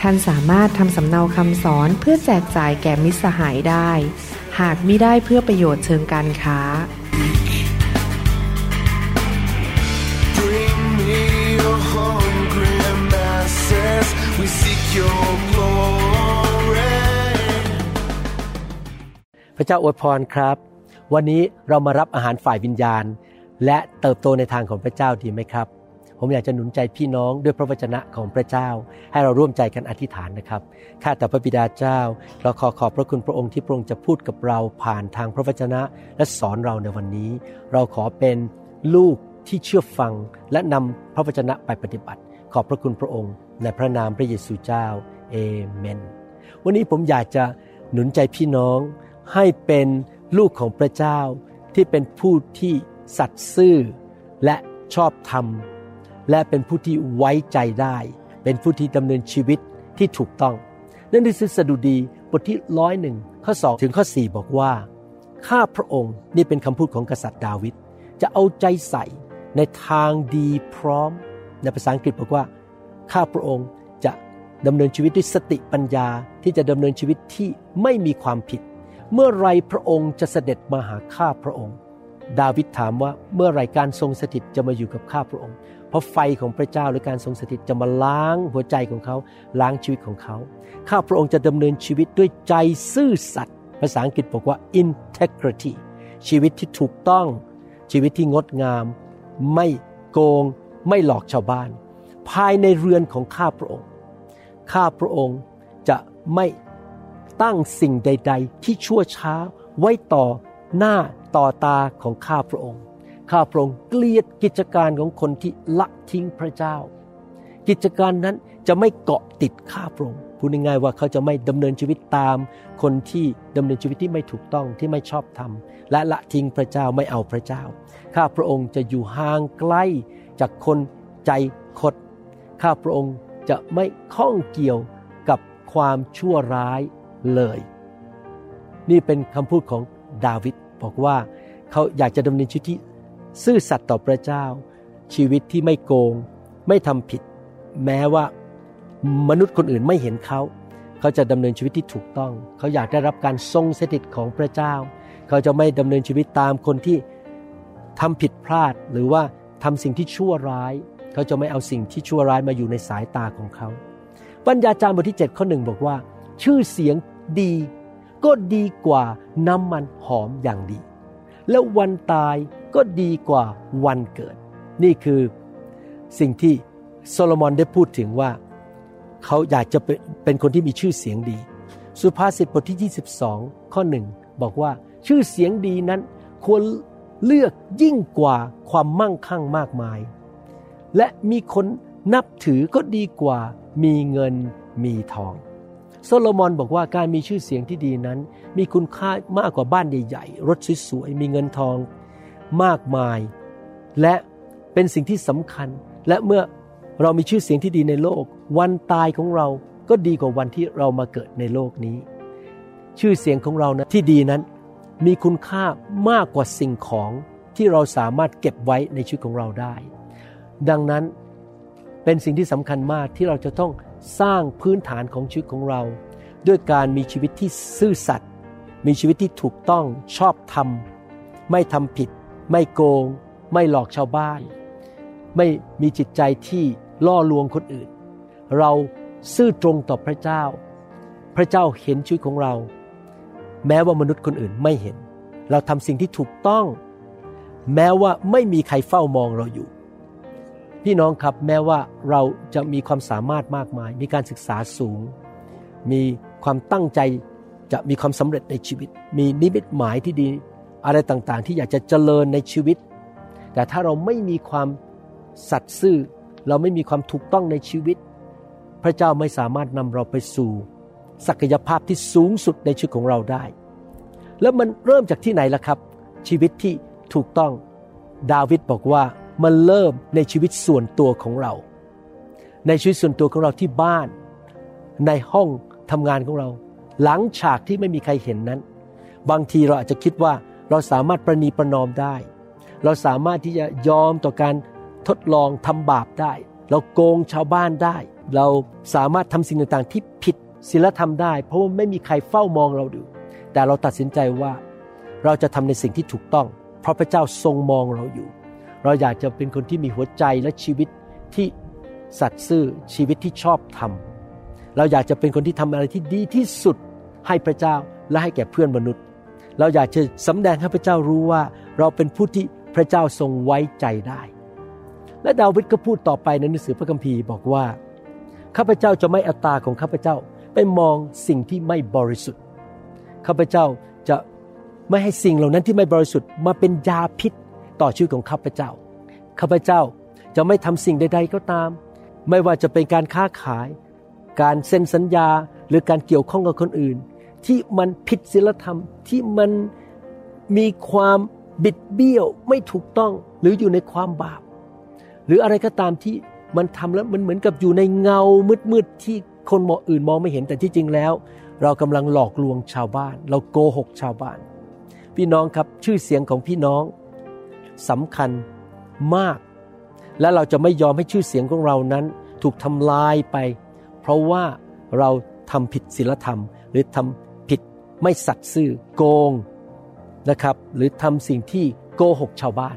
ท่านสามารถทำสำเนาคำสอนเพื่อแจกจ่ายแก่มิตรสหายได้ หากมิได้เพื่อประโยชน์เชิงการค้า Bring me your hungry masses. We seek your glory. พระเจ้าอวยพรครับ วันนี้เรามารับอาหารฝ่ายวิญญาณ และเติบโตในทางของพระเจ้าดีไหมครับ ผมอยากจะหนุนใจพี่น้องด้วยพระวจนะของพระเจ้า ให้เราร่วมใจกันอธิษฐานนะครับ ข้าแต่พระบิดาเจ้า เราขอขอบพระคุณพระองค์ที่พระองค์จะพูดกับเราผ่านทางพระวจนะและสอนเราในวันนี้ เราขอเป็นลูกที่เชื่อฟังและนำพระวจนะไปปฏิบัติ ขอบพระคุณพระองค์ ในพระนามพระเยซูเจ้าเอเมน วันนี้ผมอยากจะหนุนใจพี่น้องให้เป็นลูกของพระเจ้าที่เป็นผู้ที่สัตย์ซื่อและชอบธรรม และเป็นผู้ที่ไว้ใจได้ เป็นผู้ที่ดำเนินชีวิตที่ถูกต้อง นั่นคือสดุดีบทที่ร้อยหนึ่งข้อสองถึงข้อสี่บอกว่า ข้าพระองค์นี่เป็นคำพูดของกษัตริย์ดาวิดจะเอาใจใส่ในทางดีพร้อม ในภาษาอังกฤษบอกว่า ข้าพระองค์จะดำเนินชีวิตด้วยสติปัญญาที่จะดำเนินชีวิตที่ไม่มีความผิด เมื่อไรพระองค์จะเสด็จมาหาข้าพระองค์ ดาวิดถามว่าเมื่อไรการทรงสถิตจะมาอยู่กับข้าพระองค์ เพราะไฟของพระเจ้าหรือการทรงสถิตจะมาล้างหัวใจของเขาล้างชีวิตของเขาข้าพระองค์จะดำเนินชีวิตด้วยใจซื่อสัตย์ภาษาอังกฤษบอกว่า integrity ชีวิตที่ถูกต้อง ชีวิตที่งดงาม ไม่โกง ไม่หลอกชาวบ้าน ภายในเรือนของข้าพระองค์ ข้าพระองค์จะไม่ตั้งสิ่งใด ๆ ที่ชั่วช้าไว้ต่อหน้าต่อตาของข้าพระองค์ ข้าพระองค์เกลียดกิจการของคนที่ละทิ้งพระเจ้า กิจการนั้นจะไม่เกาะติดข้าพระองค์พูดง่ายๆว่าเขาจะไม่ดำเนินชีวิตตาม คนที่ดำเนินชีวิตที่ไม่ถูกต้องที่ไม่ชอบธรรม และละทิ้งพระเจ้าไม่เอาพระเจ้า ข้าพระองค์จะอยู่ห่างไกลจากคนใจคด ข้าพระองค์จะไม่ข้องเกี่ยวกับความชั่วร้ายเลย นี่เป็นคำพูดของดาวิดบอกว่าเขาอยากจะดำเนินชีวิตที่ ซื่อสัตย์ต่อพระเจ้า ชีวิตที่ไม่โกง ไม่ทำผิด แม้ว่ามนุษย์คนอื่นไม่เห็นเขา เขาจะดำเนินชีวิตที่ถูกต้อง เขาอยากได้รับการทรงสถิตของพระเจ้า เขาจะไม่ดำเนินชีวิตตามคนที่ทำผิดพลาดหรือว่าทำสิ่งที่ชั่วร้าย เขาจะไม่เอาสิ่งที่ชั่วร้ายมาอยู่ในสายตาของเขาปัญญาจารย์บทที่7ข้อหนึ่งบอกว่า ชื่อเสียงดี ก็ดีกว่าน้ำมันหอมอย่างดี และวันตาย ก็ดีกว่าวันเกิด นี่คือสิ่งที่โซโลมอนได้พูดถึงว่า เขาอยากจะเป็นเป็นคนที่มีชื่อเสียงดี สุภาษิตบทที่ 22 ข้อหนึ่งบอกว่าชื่อเสียงดีนั้นควรเลือกยิ่งกว่าความมั่งคั่งมากมาย และมีคนนับถือก็ดีกว่ามีเงินมีทอง โซโลมอนบอกว่าการมีชื่อเสียงที่ดีนั้น มีคุณค่ามากกว่าบ้านใหญ่ๆรถสวยๆมีเงินทอง มากมาย และเป็นสิ่งที่สำคัญ และเมื่อเรามีชื่อเสียงที่ดีในโลก วันตายของเราก็ดีกว่าวันที่เรามาเกิดในโลกนี้ ชื่อเสียงของเรานะที่ดีนั้น มีคุณค่ามากกว่าสิ่งของที่เราสามารถเก็บไว้ในชีวิตของเราได้ ดังนั้นเป็นสิ่งที่สำคัญมากที่เราจะต้องสร้างพื้นฐานของชีวิตของเรา ด้วยการมีชีวิตที่ซื่อสัตย์มีชีวิตที่ถูกต้องชอบธรรม ไม่ทำผิด ไม่โกง ไม่หลอกชาวบ้าน ไม่มีจิตใจที่ล่อลวงคนอื่น เราซื่อตรงต่อพระเจ้า พระเจ้าเห็นชีวิตของเรา แม้ว่ามนุษย์คนอื่นไม่เห็น เราทำสิ่งที่ถูกต้อง แม้ว่าไม่มีใครเฝ้ามองเราอยู่ พี่น้องครับแม้ว่าเราจะมีความสามารถมากมาย มีการศึกษาสูง มีความตั้งใจจะมีความสำเร็จในชีวิต มีนิมิตหมายที่ดี อะไรต่างๆ ที่อยากจะเจริญในชีวิต แต่ถ้าเราไม่มีความสัตย์ซื่อ เราไม่มีความถูกต้องในชีวิต พระเจ้าไม่สามารถนำเราไปสู่ ศักยภาพที่สูงสุดในชีวิตของเราได้ แล้วมันเริ่มจากที่ไหนล่ะครับ ชีวิตที่ถูกต้องดาวิดบอกว่ามันเริ่มในชีวิตส่วนตัวของเรา ในชีวิตส่วนตัวของเราที่บ้าน ในห้องทำงานของเรา หลังฉากที่ไม่มีใครเห็นนั้น บางทีเราอาจจะคิดว่า เราสามารถประนีประนอมได้ เราสามารถที่จะยอมต่อการทดลองทำบาปได้ เราโกงชาวบ้านได้ เราสามารถทำสิ่งต่างๆ ที่ผิดศีลธรรมได้ เพราะว่าไม่มีใครเฝ้ามองเราดู แต่เราตัดสินใจว่าเราจะทำในสิ่งที่ถูกต้อง เพราะพระเจ้าทรงมองเราอยู่ เราอยากจะเป็นคนที่มีหัวใจและชีวิตที่สัตย์ซื่อชีวิตที่ชอบทำเราอยากจะเป็นคนที่ทำอะไรที่ดีที่สุดให้พระเจ้าและให้แก่เพื่อนมนุษย์ เราอยากจะสำแดงให้พระเจ้ารู้ว่า เราเป็นผู้ที่พระเจ้าทรงไว้ใจได้ และดาวิดก็พูดต่อไปในหนังสือพระคัมภีร์บอกว่าข้าพเจ้าจะไม่อัตตาของข้าพเจ้าไปมองสิ่งที่ไม่บริสุทธิ์ข้าพเจ้าจะไม่ให้สิ่งเหล่านั้นที่ไม่บริสุทธิ์มาเป็นยาพิษต่อชีวิตของข้าพเจ้าข้าพเจ้าจะไม่ทำสิ่งใด ๆก็ตาม ไม่ว่าจะเป็นการค้าขาย การเซ็นสัญญาหรือการเกี่ยวข้องกับคนอื่น ที่มันผิดศีลธรรมที่มันมีความบิดเบี้ยวไม่ถูกต้องหรืออยู่ในความบาป หรืออะไรก็ตามที่มันทำแล้วมันเหมือนกับอยู่ในเงามืดๆที่คนมองอื่นมองไม่เห็นแต่ที่จริงแล้ว เรากำลังหลอกลวงชาวบ้าน เราโกหกชาวบ้าน พี่น้องครับชื่อเสียงของพี่น้องสำคัญมาก และเราจะไม่ยอมให้ชื่อเสียงของเรานั้น ถูกทำลายไป เพราะว่าเราทำผิดศีลธรรม หรือทำ ไม่สัตย์ซื่อโกงนะครับ หรือทำสิ่งที่โกหกชาวบ้าน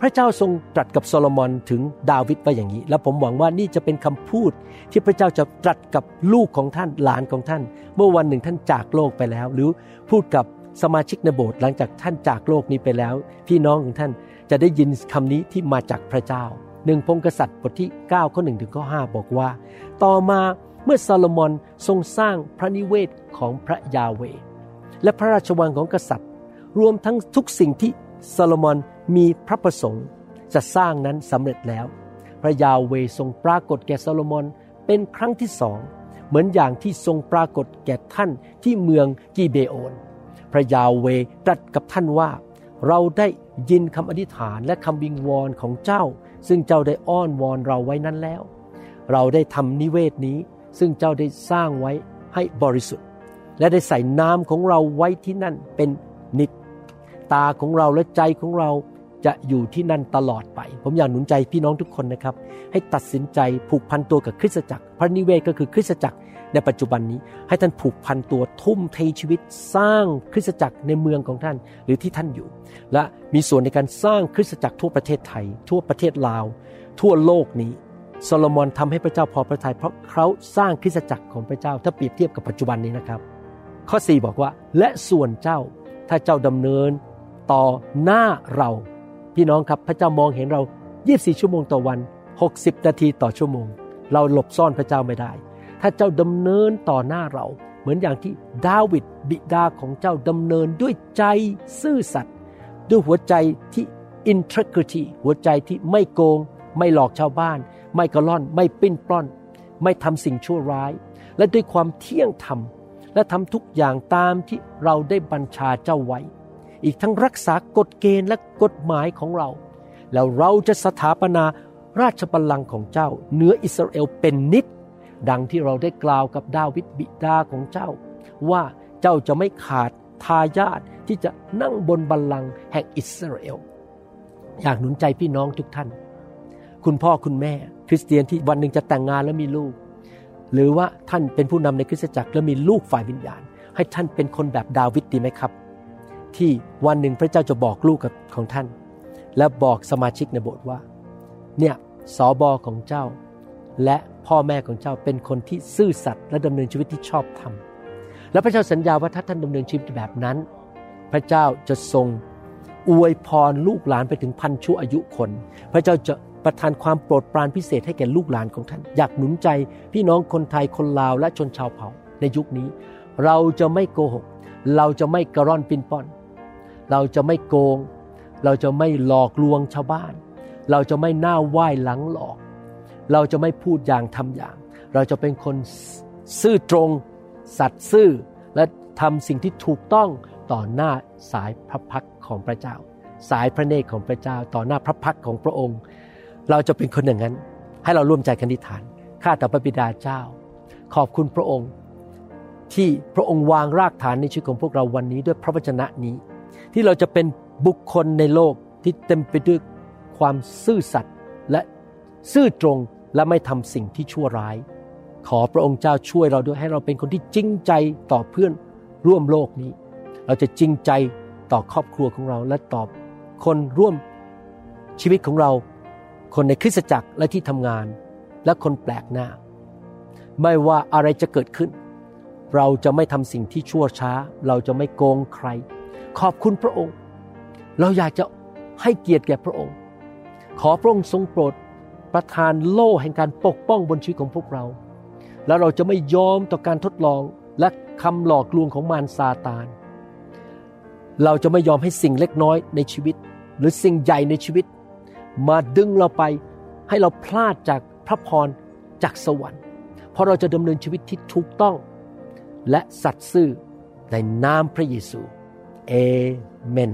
พระเจ้าทรงตรัสกับโซโลมอนถึงดาวิดว่าอย่างนี้ และผมหวังว่านี่จะเป็นคำพูดที่พระเจ้าจะตรัสกับลูกของท่านหลานของท่าน เมื่อวันหนึ่งท่านจากโลกไปแล้ว หรือพูดกับสมาชิกในโบสถ์หลังจากท่านจากโลกนี้ไปแล้ว พี่น้องของท่านจะได้ยินคำนี้ที่มาจากพระเจ้าหนึ่งพงกษัตริย์บทที่9ข้อ1ถึงข้อ5บอกว่า ต่อมา มื่อซาโลมอนทรงสร้างพระนิเวศของพระยาเว และพระราชวังของกษัตริย์ รวมทั้งทุกสิ่งที่ซาโลมอนมีพระประสงค์ จะสร้างนั้นสำเร็จแล้ว พระยาเวทรงปรากฏแก่ซาโลมอนเป็นครั้งที่สองเหมือนอย่างที่ทรงปรากฏแก่ท่านที่เมืองกีเบโอน พระยาเวตรัสกับท่านว่า เราได้ยินคำอธิษฐานและคำวิงวอนของเจ้า ซึ่งเจ้าได้อ้อนวอนเราไว้นั้นแล้ว เราได้ทำนิเวศนี้ ซึ่งเจ้าได้สร้างไว้ให้บริสุทธิ์ และได้ใส่น้ำของเราไว้ที่นั่นเป็นนิจตาของเราและใจของเราจะอยู่ที่นั่นตลอดไป ผมอยากหนุนใจพี่น้องทุกคนนะครับ ให้ตัดสินใจผูกพันตัวกับคริสตจักร พระนิเวศก็คือคริสตจักรในปัจจุบันนี้ ให้ท่านผูกพันตัวทุ่มเทชีวิต สร้างคริสตจักรในเมืองของท่านหรือที่ท่านอยู่ และมีส่วนในการสร้างคริสตจักรทั่วประเทศไทย ทั่วประเทศลาว ทั่วโลกนี้ โซโลมอนทำให้พระเจ้าพอพระทัยเพราะเขาสร้างคริสตจักรของพระเจ้าถ้าเปรียบเทียบกับปัจจุบันนี้นะครับ ข้อ 4 บอกว่า และส่วนเจ้าถ้าเจ้าดำเนินต่อหน้าเรา พี่น้องครับพระเจ้ามองเห็นเรา 24 ชั่วโมงต่อวัน 60 นาทีต่อชั่วโมง เราหลบซ่อนพระเจ้าไม่ได้ ถ้าเจ้าดำเนินต่อหน้าเรา เหมือนอย่างที่ดาวิดบิดาของเจ้าดำเนินด้วยใจซื่อสัตย์ด้วยหัวใจที่ integrity หัวใจที่ไม่โกง ไม่หลอกชาวบ้าน ไม่กระล่อน ไม่ปิ้นปล้อน ไม่ทำสิ่งชั่วร้าย และด้วยความเที่ยงธรรม และทำทุกอย่างตามที่เราได้บัญชาเจ้าไว้ อีกทั้งรักษากฎเกณฑ์และกฎหมายของเรา แล้วเราจะสถาปนาราชบัลลังก์ของเจ้าเหนืออิสราเอลเป็นนิจดังที่เราได้กล่าวกับดาวิดบิดาของเจ้า ว่าเจ้าจะไม่ขาดทายาทที่จะนั่งบนบัลลังก์แห่งอิสราเอลอยากหนุนใจพี่น้องทุกท่าน คุณพ่อคุณแม่ คริสเตียนที่วันหนึ่งจะแต่งงานแล้วมีลูก หรือว่าท่านเป็นผู้นำในคริสตจักรแล้วมีลูกฝ่ายวิญญาณ ให้ท่านเป็นคนแบบดาวิดดีไหมครับ ที่วันหนึ่งพระเจ้าจะบอกลูกกับของท่าน และบอกสมาชิกในโบสถ์ว่า เนี่ยสอบอของเจ้า และพ่อแม่ของเจ้าเป็นคนที่ซื่อสัตย์และดำเนินชีวิตที่ชอบธรรมและพระเจ้าสัญญาว่าถ้าท่านดำเนินชีวิตแบบนั้น พระเจ้าจะทรงอวยพรลูกหลานไปถึงพันชั่วอายุคน พระเจ้าจะ ประทานความโปรดปรานพิเศษให้แก่ลูกหลานของท่าน อยากหนุนใจพี่น้องคนไทยคนลาวและชนชาวเผ่าในยุคนี้ เราจะไม่โกหก เราจะไม่กระร่อนปินป้อน เราจะไม่โกง เราจะไม่หลอกลวงชาวบ้าน เราจะไม่หน้าไหว้หลังหลอก เราจะไม่พูดอย่างทำอย่าง เราจะเป็นคนซื่อตรง สัตย์ซื่อ และทำสิ่งที่ถูกต้องต่อหน้าสายพระพักของพระเจ้า สายพระเนตรของพระเจ้า ต่อหน้าพระพักของพระองค์ เราจะเป็นคนอย่างนั้น ให้เราร่วมใจกันอธิษฐานข้าแต่พระบิดาเจ้า ขอบคุณพระองค์ ที่พระองค์วางรากฐานในชีวิตของพวกเราวันนี้ด้วยพระวจนะนี้ ที่เราจะเป็นบุคคลในโลกที่เต็มไปด้วยความซื่อสัตย์และซื่อตรงและไม่ทำสิ่งที่ชั่วร้าย ขอพระองค์เจ้าช่วยเราด้วยให้เราเป็นคนที่จริงใจต่อเพื่อนร่วมโลกนี้ เราจะจริงใจต่อครอบครัวของเราและต่อคนร่วมชีวิตของเรา คนในคริสตจักรและที่ทำงาน และคนแปลกหน้า ไม่ว่าอะไรจะเกิดขึ้น เราจะไม่ทำสิ่งที่ชั่วช้า เราจะไม่โกงใคร ขอบคุณพระองค์ เราอยากจะให้เกียรติแก่พระองค์ ขอพระองค์ทรงโปรดประทานโล่แห่งการปกป้องบนชีวิตของพวกเรา แล้วเราจะไม่ยอมต่อการทดลองและคำหลอกลวงของมารซาตาน เราจะไม่ยอมให้สิ่งเล็กน้อยในชีวิต หรือสิ่งใหญ่ในชีวิต มาดึงเราไปให้เราพลาดจากพระพรจากสวรรค์ เพราะเราจะดำเนินชีวิตที่ถูกต้อง และสัตย์ซื่อในนามพระเยซูเอเมน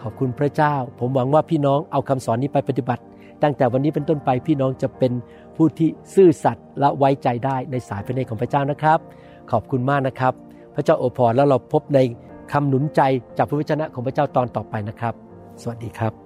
ขอบคุณพระเจ้า ผมหวังว่าพี่น้องเอาคำสอนนี้ไปปฏิบัติ ตั้งแต่วันนี้เป็นต้นไปพี่น้องจะเป็นผู้ที่ซื่อสัตย์และไว้ใจได้ในสายพระเนตรของพระเจ้านะครับ ขอบคุณมากนะครับ พระเจ้าอวยพรแล้วเราพบในคำหนุนใจจากพระวจนะของพระเจ้าตอนต่อไปนะครับ สวัสดีครับ